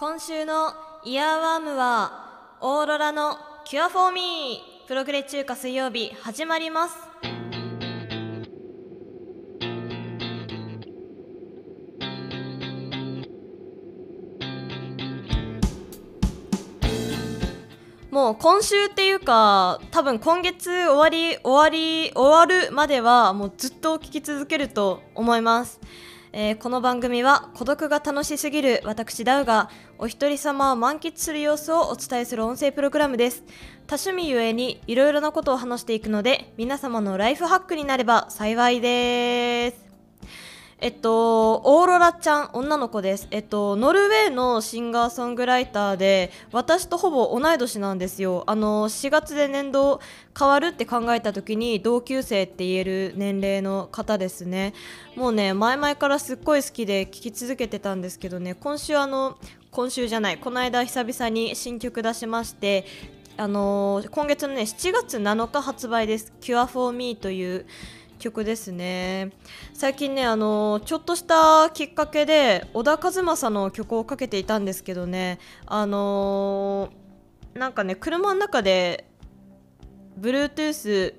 今週のイヤーワームはオーロラのキュアフォーミープログレ中華水曜日始まります。もう今週っていうか多分今月終わり終わり終わるまではもうずっと聞き続けると思います。えー、この番組は孤独が楽しすぎる私ダウがお一人様を満喫する様子をお伝えする音声プログラムです。多趣味ゆえにいろいろなことを話していくので皆様のライフハックになれば幸いです。えっと、オーロラちゃん、女の子です。えっと、ノルウェーのシンガーソングライターで、私とほぼ同い年なんですよ。あの、4月で年度変わるって考えた時に、同級生って言える年齢の方ですね。もうね、前々からすっごい好きで聴き続けてたんですけどね、今週あの、今週じゃない、この間久々に新曲出しまして、あの今月のね、7月7日発売です。Cure for Me という、曲ですね最近ねあのちょっとしたきっかけで小田和正の曲をかけていたんですけどねあのなんかね車の中で Bluetooth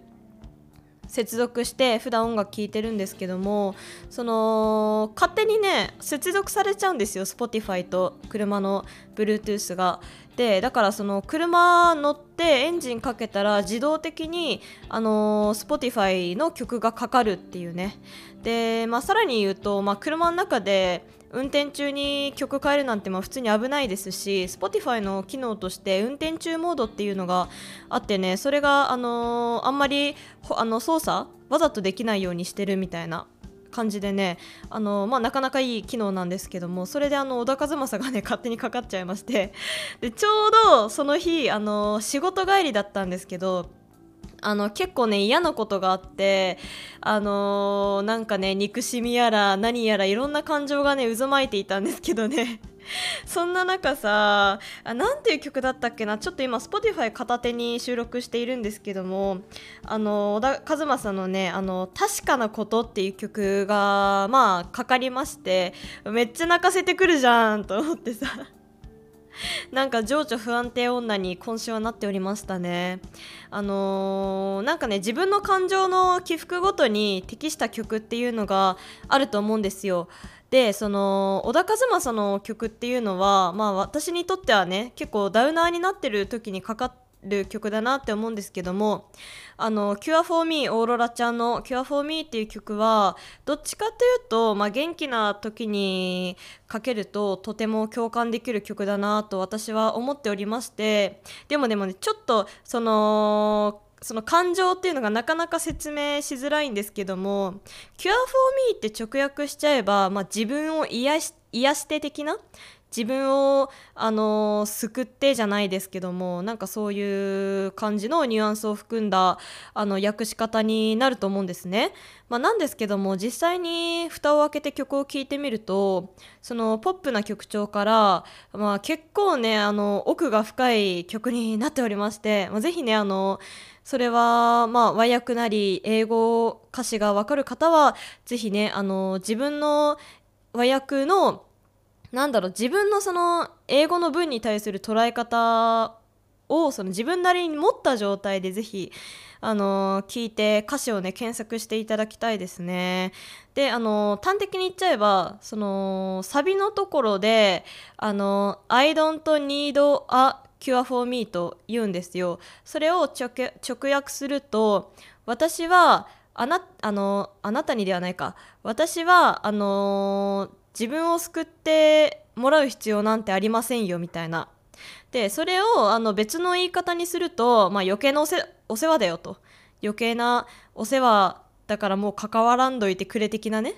接続して普段音楽聴いてるんですけどもその勝手にね接続されちゃうんですよ Spotify と車の Bluetooth が。でだからその車乗ってエンジンかけたら自動的にあの Spotify の曲がかかるっていうね。で、まあ、さらに言うと、まあ、車の中で運転中に曲変えるなんてまあ普通に危ないですし Spotify の機能として運転中モードっていうのがあってねそれが、あのー、あんまりあの操作わざとできないようにしてるみたいな感じでねあの、まあ、なかなかいい機能なんですけどもそれであの小田和正がね 勝手にかかっちゃいまして。でちょうどその日あの仕事帰りだったんですけどあの結構ね嫌なことがあってあのー、なんかね憎しみやら何やらいろんな感情がね渦巻いていたんですけどね。そんな中さあなんていう曲だったっけな？ちょっと今 Spotify 片手に収録しているんですけどもあの小田和正のねあの「確かなこと」っていう曲がまあかかりましてめっちゃ泣かせてくるじゃんと思ってさ。なんか情緒不安定女に今週はなっておりましたね。あのー、なんかね自分の感情の起伏ごとに適した曲っていうのがあると思うんですよ。でその小田和正の曲っていうのは、まあ、私にとってはね結構ダウナーになってる時にかかる曲だなって思うんですけどもあの「Cure for Me」オーロラちゃんの「Cure for Me」っていう曲はどっちかというと、まあ、元気な時にかけるととても共感できる曲だなと私は思っておりましてでもでもねちょっとそのその感情っていうのがなかなか説明しづらいんですけども「Cure for Me」って直訳しちゃえば、まあ、自分を癒し癒して的な自分を、あの救ってじゃないですけどもなんかそういう感じのニュアンスを含んだあの訳し方になると思うんですね。まあ、なんですけども実際に蓋を開けて曲を聴いてみるとそのポップな曲調から、まあ、結構ねあの奥が深い曲になっておりまして、まあ、ぜひねあのそれはまあ和訳なり英語歌詞がわかる方はぜひねあの自分の和訳のなんだろう自分のその英語の文に対する捉え方をその自分なりに持った状態でぜひあの聞いて歌詞をね検索していただきたいですね。であの端的に言っちゃえばそのサビのところで「あの I don't need a cure for me」と言うんですよ。それを直訳すると私はあなあのあなたにではないか私はあの自分を救ってもらう必要なんてありませんよみたいな。でそれをあの別の言い方にすると、まあ、余計なお世話だよと。余計なお世話だからもう関わらんどいてくれ的なね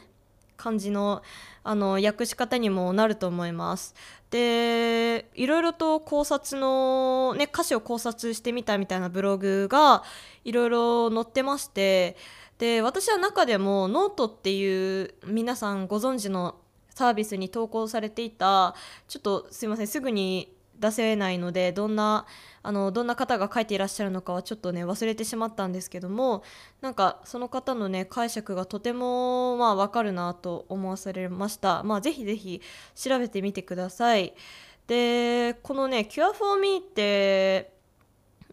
感じのあの訳し方にもなると思います。でいろいろと考察の、ね、歌詞を考察してみたみたいなブログがいろいろ載ってまして。で私は中でもノートっていう皆さんご存知のサービスに投稿されていたちょっとすいませんすぐに出せないのでどんなあのどんな方が書いていらっしゃるのかはちょっとね忘れてしまったんですけどもなんかその方のね解釈がとてもまあ分かるなと思わされました。まあぜひぜひ調べてみてください。でこのね「Cure for Me」って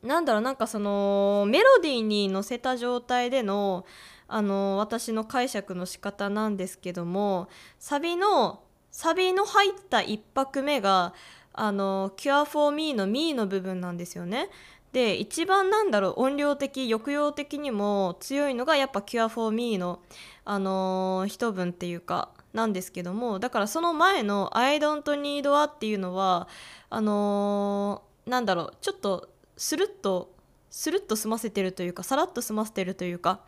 なんだろうなんかそのメロディーに乗せた状態でのあの私の解釈の仕方なんですけどもサビのサビの入った1拍目があの「Cure for Me」の「Me」の部分なんですよね。で一番なんだろう音量的抑揚的にも強いのがやっぱ「Cure for Me の」あのー、一文っていうかなんですけどもだからその前の「I don't need a」っていうのはあの、なんだろうちょっとスルッとスルッと済ませてるというかさらっと済ませてるというか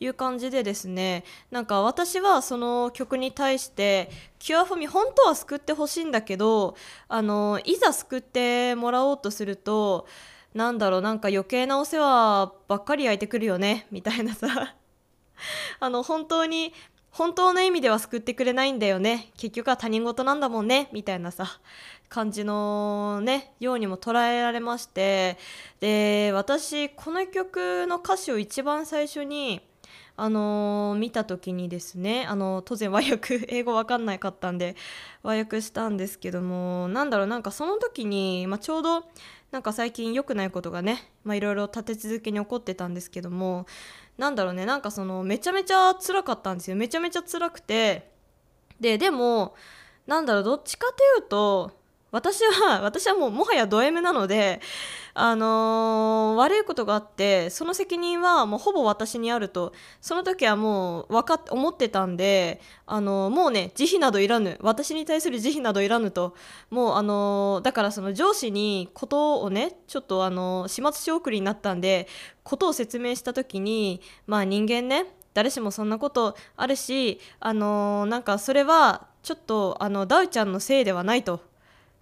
いう感じでですねなんか私はその曲に対して「キュアフォミ本当は救ってほしいんだけどあのいざ救ってもらおうとするとなんだろうなんか余計なお世話ばっかり焼いてくるよねみたいなさ。あの本当に本当の意味では救ってくれないんだよね。結局は他人事なんだもんね。みたいなさ感じのねようにも捉えられまして。で私この曲の歌詞を一番最初にあのー、見た時にですねあの当然和訳 英語わかんないかったんで和訳したんですけどもなんだろうなんかその時に、まあ、ちょうどなんか最近良くないことがねまあいろいろ立て続けに起こってたんですけどもなんだろうねなんかそのめちゃめちゃ辛かったんですよ。めちゃめちゃ辛くて。ででもなんだろうどっちかというと私は 私はもうもはやド M なのであのー、悪いことがあってその責任はもうほぼ私にあると。その時はもう分かっ思ってたんで、あのー、もうね慈悲などいらぬ。私に対する慈悲などいらぬと。もう、あのー、だからその上司にことをねちょっと、あの始末書送りになったんでことを説明した時にまあ人間ね誰しもそんなことあるし、あのなんかそれはちょっとあのダウちゃんのせいではないと。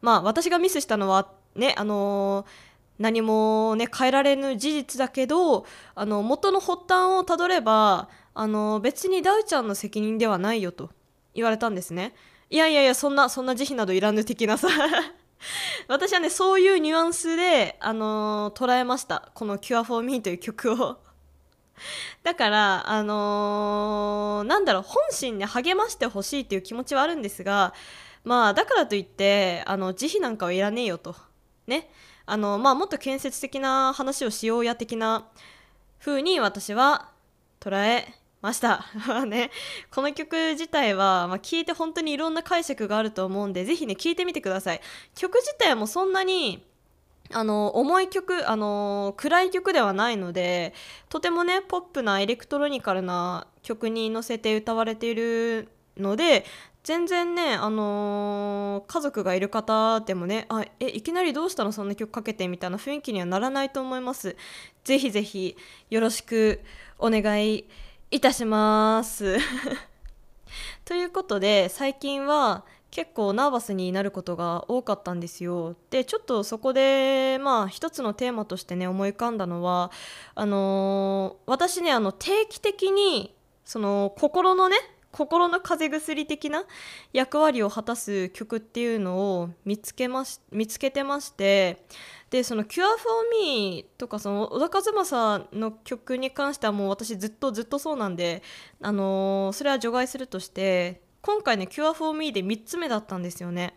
まあ私がミスしたのはねあのー何もね変えられぬ事実だけどあの元の発端をたどればあの別にダウちゃんの責任ではないよと言われたんですね。いやいやいやそんなそんな慈悲などいらぬ的なさ。私はねそういうニュアンスで、あの、捉えました。この「Cure for Me」という曲を。だからあのー、なんだろう本心で励ましてほしいっていう気持ちはあるんですがまあだからといってあの慈悲なんかはいらねえよとねあの、まあ、もっと建設的な話をしようや的な風に私は捉えました。ね、この曲自体は、まあ、聞いて本当にいろんな解釈があると思うんで、ぜひね、聞いてみてください。曲自体もそんなに、あの重い曲あの暗い曲ではないのでとてもねポップなエレクトロニカルな曲に乗せて歌われているので全然ね、あのー、家族がいる方でもねあえいきなりどうしたの？そんな曲かけてみたいな雰囲気にはならないと思います。ぜひぜひよろしくお願いいたします。ということで最近は結構ナーバスになることが多かったんですよ。でちょっとそこでまあ一つのテーマとしてね思い浮かんだのはあのー、私ねあの定期的にその心のね心の風邪薬的な役割を果たす曲っていうのを見つけまし見つけてましてでその「Cure for Me」とかその小田和正の曲に関してはもう私ずっとずっとそうなんで、あのー、それは除外するとして今回ね「Cure for Me」で3つ目だったんですよね。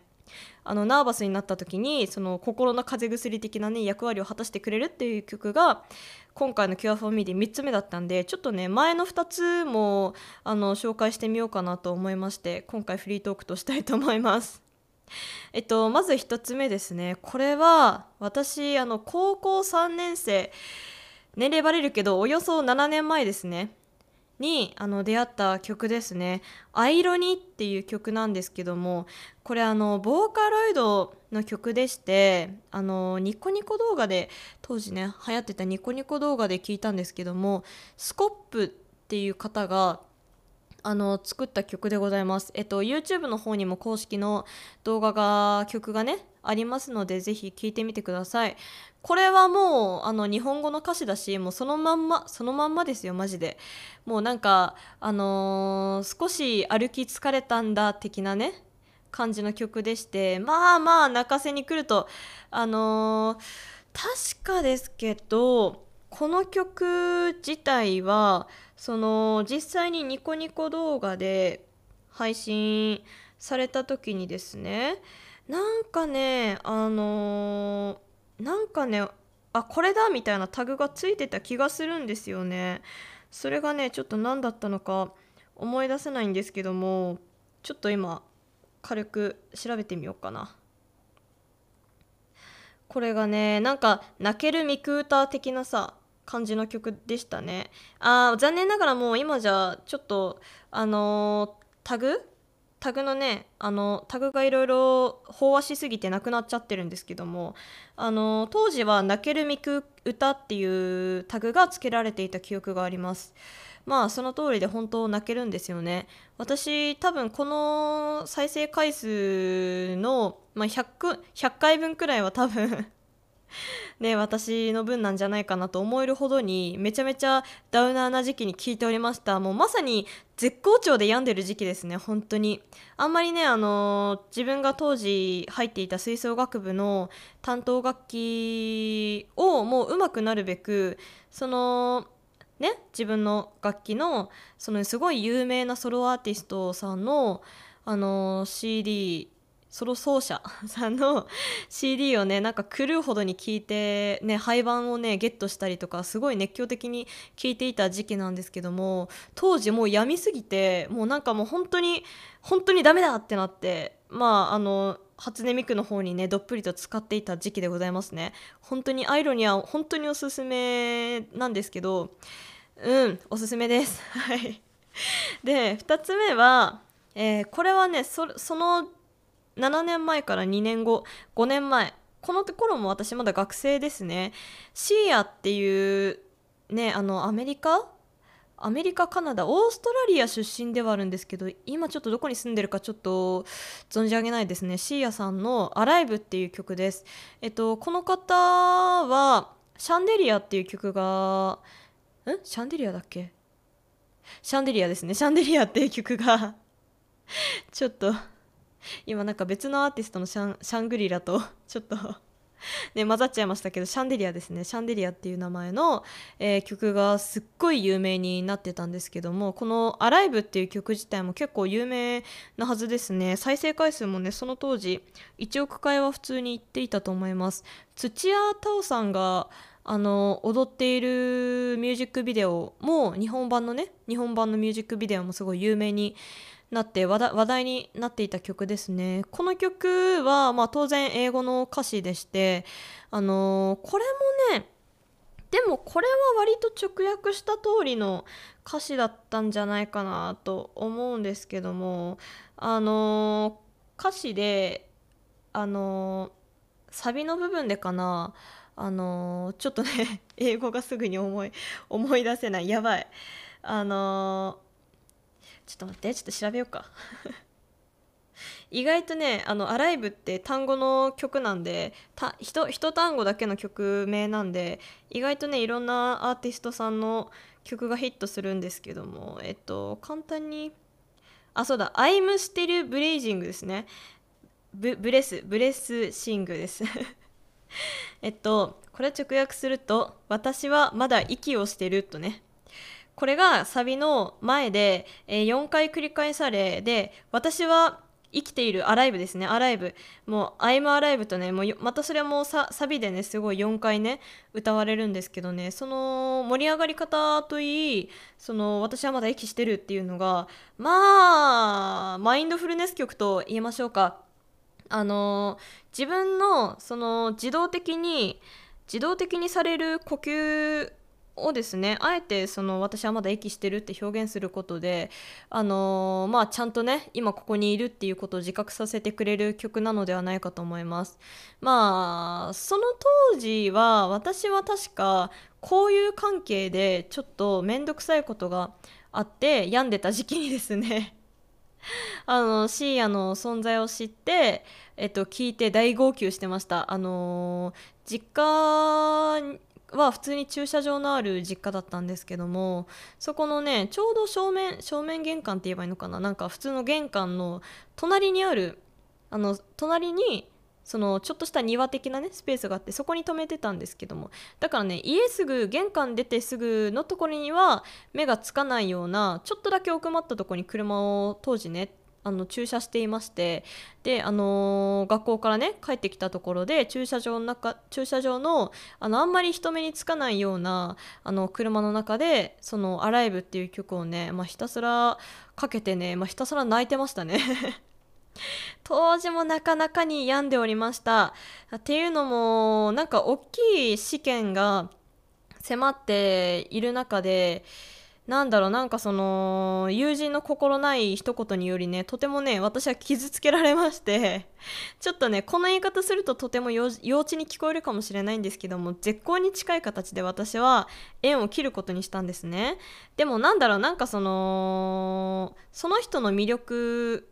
あのナーバスになった時にその心の風邪薬的な、ね、役割を果たしてくれるっていう曲が今回の「Cure for Me」で3つ目だったんでちょっとね前の2つもあの紹介してみようかなと思いまして今回フリートークとしたいと思います。えっと、まず1つ目ですねこれは私あの高校3年生年齢バレるけどおよそ7年前ですねにあの出会った曲ですね「アイロニ」っていう曲なんですけどもこれあのボーカロイドの曲でしてあのニコニコ動画で当時ね流行ってたニコニコ動画で聞いたんですけどもスコップっていう方があの作った曲でございます。えっと YouTube の方にも公式の動画が曲がねありますのでぜひ聴いてみてください。これはもうあの日本語の歌詞だしもうそのまんまそのまんまですよマジで。もうなんかあのー、少し歩き疲れたんだ的なね感じの曲でしてまあまあ泣かせに来るとあのー、確かですけどこの曲自体はその実際にニコニコ動画で配信された時にですねなんかねあのーなんかねあこれだみたいなタグがついてた気がするんですよね。それがねちょっと何だったのか思い出せないんですけどもちょっと今軽く調べてみようかな。これがねなんか泣けるミクーター的なさ感じの曲でしたね。あ残念ながらもう今じゃちょっとあのータグタグのねあのタグがいろいろ飽和しすぎてなくなっちゃってるんですけどもあの当時は「泣けるミク歌」っていうタグが付けられていた記憶があります。まあその通りで本当泣けるんですよね。私多分この再生回数の、まあ、100, 100回分くらいは多分 ね、私の分なんじゃないかなと思えるほどにめちゃめちゃダウナーな時期に聞いておりました。もうまさに絶好調で病んでる時期ですね本当に。あんまりねあの自分が当時入っていた吹奏楽部の担当楽器をもう上手くなるべくそのね自分の楽器のそのすごい有名なソロアーティストさんのあの CD ソロ奏者さんの CD をねなんか狂うほどに聴いてね廃盤をねゲットしたりとかすごい熱狂的に聴いていた時期なんですけども当時もう病みすぎてもうなんかもう本当に本当にダメだってなってまああの初音ミクの方にねどっぷりと使っていた時期でございますね。本当にアイロには本当におすすめなんですけどうんおすすめです。はい。で2つ目は、えーこれはねそその7年前から2年後5年前この頃も私まだ学生ですね。シーアっていうねあのアメリカ？アメリカカナダ？オーストラリア出身ではあるんですけど今ちょっとどこに住んでるかちょっと存じ上げないですね。シーアさんの「アライブ」っていう曲です。えっとこの方は「シャンデリア」っていう曲がん？シャンデリアだっけ？シャンデリアですね。シャンデリアっていう曲がちょっと 今なんか別のアーティストのシャンシャングリラと ちょっと ね混ざっちゃいましたけどシャンデリアですね。シャンデリアっていう名前の、えー曲がすっごい有名になってたんですけどもこの「アライブ」っていう曲自体も結構有名なはずですね。再生回数もねその当時1億回は普通にいっていたと思います。土屋太鳳さんがあの踊っているミュージックビデオも日本版のね日本版のミュージックビデオもすごい有名になって話題になっていた曲ですね。この曲は、まあ、当然英語の歌詞でしてあのこれもねでもこれは割と直訳した通りの歌詞だったんじゃないかなと思うんですけどもあの歌詞であのサビの部分でかな。あのちょっとね英語がすぐに思い思い出せない。やばい。あのちょっと待ってちょっと調べようか。意外とねあの「アライブ」って単語の曲なんでた一単語だけの曲名なんで意外とねいろんなアーティストさんの曲がヒットするんですけどもえっと簡単にあそうだ「I'm still blazing」ですね。ブブレスブレスシングです。えっとこれ直訳すると「私はまだ息をしてる」とね。これがサビの前で、えー4回繰り返されで私は生きているアライブですね。アライブ。もう「I'm alive」とねもうまたそれもササビでねすごい4回ね歌われるんですけどねその盛り上がり方といいその私はまだ息してるっていうのがまあマインドフルネス曲と言いましょうか。あの自分のその自動的に自動的にされる呼吸をですねあえてその私はまだ息してるって表現することであのまあちゃんとね今ここにいるっていうことを自覚させてくれる曲なのではないかと思いますまあその当時は私は確かこういう関係でちょっと面倒くさいことがあって病んでた時期にですね あのシーアの存在を知って、えっと、聞いて大号泣してました。あの実家は普通に駐車場のある実家だったんですけどもそこのねちょうど正面正面玄関って言えばいいのかな？なんか普通の玄関の隣にあるあの隣にそのちょっとした庭的なねスペースがあってそこに止めてたんですけども。だからね家すぐ玄関出てすぐのところには目がつかないようなちょっとだけ奥まったところに車を当時ねあの駐車していましてで、あのー学校からね帰ってきたところで駐車場の中駐車場のあのあんまり人目につかないようなあの車の中でその「アライブ」っていう曲をね、まあ、ひたすらかけてね、まあ、ひたすら泣いてましたね。当時もなかなかに病んでおりましたっていうのもなんか大きい試験が迫っている中でなんだろうなんかその友人の心ない一言によりねとてもね私は傷つけられまして ちょっとねこの言い方するととても幼稚に聞こえるかもしれないんですけども絶好に近い形で私は縁を切ることにしたんですね。でもなんだろうなんかそのその人の魅力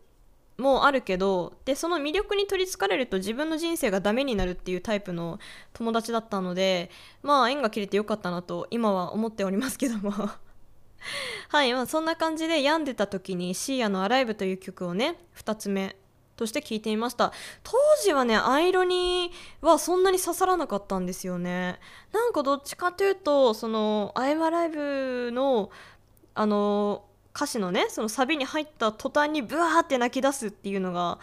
もあるけどでその魅力に取りつかれると自分の人生がダメになるっていうタイプの友達だったのでまあ縁が切れてよかったなと今は思っておりますけども。はい、まあ、そんな感じで病んでた時にシーアの「アライブ」という曲をね2つ目として聴いてみました。当時はねアイロニーはそんなに刺さらなかったんですよね。なんかどっちかというとその「アイムアライブの」あの歌詞のねそのサビに入った途端にブワーって泣き出すっていうのが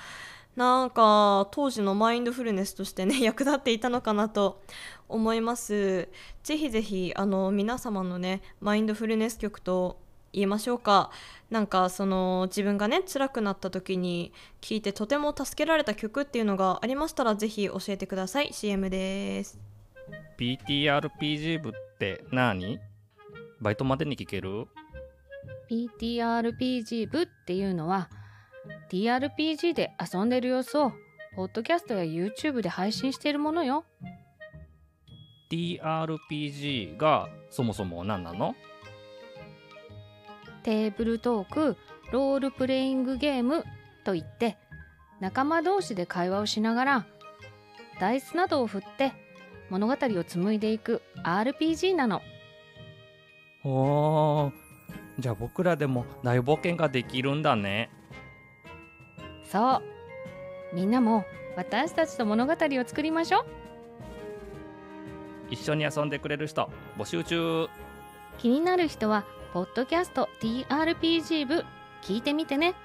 なんか当時のマインドフルネスとしてね 役立っていたのかなと思います。ぜひぜひあの皆様のねマインドフルネス曲と言いましょうか。なんかその自分がね辛くなった時に聴いてとても助けられた曲っていうのがありましたらぜひ教えてください。CM です。PTRPG 部って何？バイトまでに聞ける？PTRPG 部っていうのは TRPG で遊んでる様子をポッドキャストや YouTube で配信しているものよ。TRPG がそもそも何なの？テーブルトークロールプレイングゲームといって仲間同士で会話をしながらダイスなどを振って物語を紡いでいく RPG なの。おーじゃあ僕らでも大冒険ができるんだねそう。みんなも私たちと物語を作りましょう。一緒に遊んでくれる人募集中。気になる人はポッドキャスト TRPG 部聞いてみてね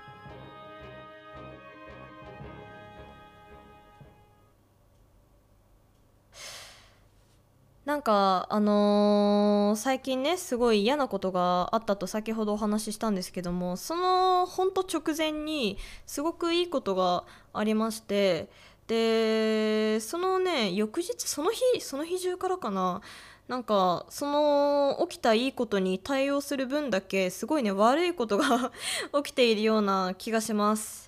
かあのー最近ねすごい嫌なことがあったと先ほどお話ししたんですけどもそのほんと直前にすごくいいことがありましてでそのね翌日その日その日中からかな？なんかその起きたいいことに対応する分だけすごいね悪いことが 起きているような気がします。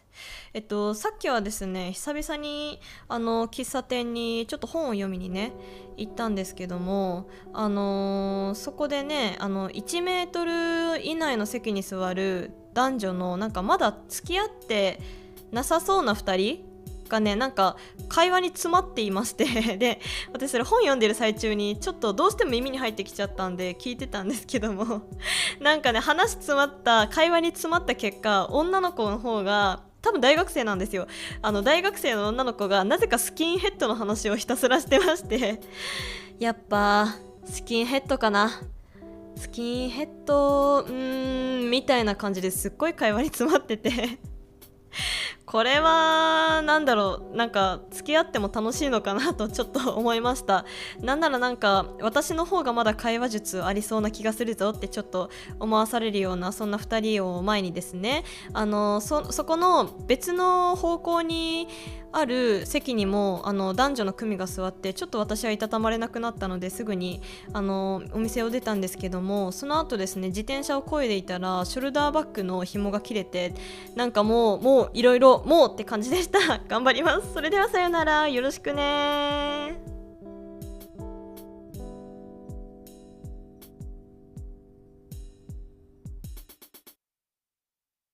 えっと、さっきはですね久々にあの喫茶店にちょっと本を読みにね行ったんですけども、あのーそこでねあの1メートル以内の席に座る男女のなんかまだ付き合ってなさそうな2人がねなんか会話に詰まっていまして で私それ本読んでる最中にちょっとどうしても耳に入ってきちゃったんで聞いてたんですけどもなんかね話詰まった会話に詰まった結果女の子の方が多分大学生なんですよ。あの大学生の女の子がなぜかスキンヘッドの話をひたすらしてまして。やっぱスキンヘッドかな。スキンヘッドうーんみたいな感じですっごい会話に詰まってて。これはなんだろうなんか付き合っても楽しいのかなとちょっと思いました。なんならなんか私の方がまだ会話術ありそうな気がするぞってちょっと思わされるようなそんな2人を前にですね。あのそこの別の方向にある席にもあの男女の組が座ってちょっと私はいたたまれなくなったのですぐにあのお店を出たんですけどもその後ですね自転車を漕いでいたらショルダーバッグの紐が切れてなんかもうもういろいろもうって感じでした。頑張ります。それではさよなら。よろしくね。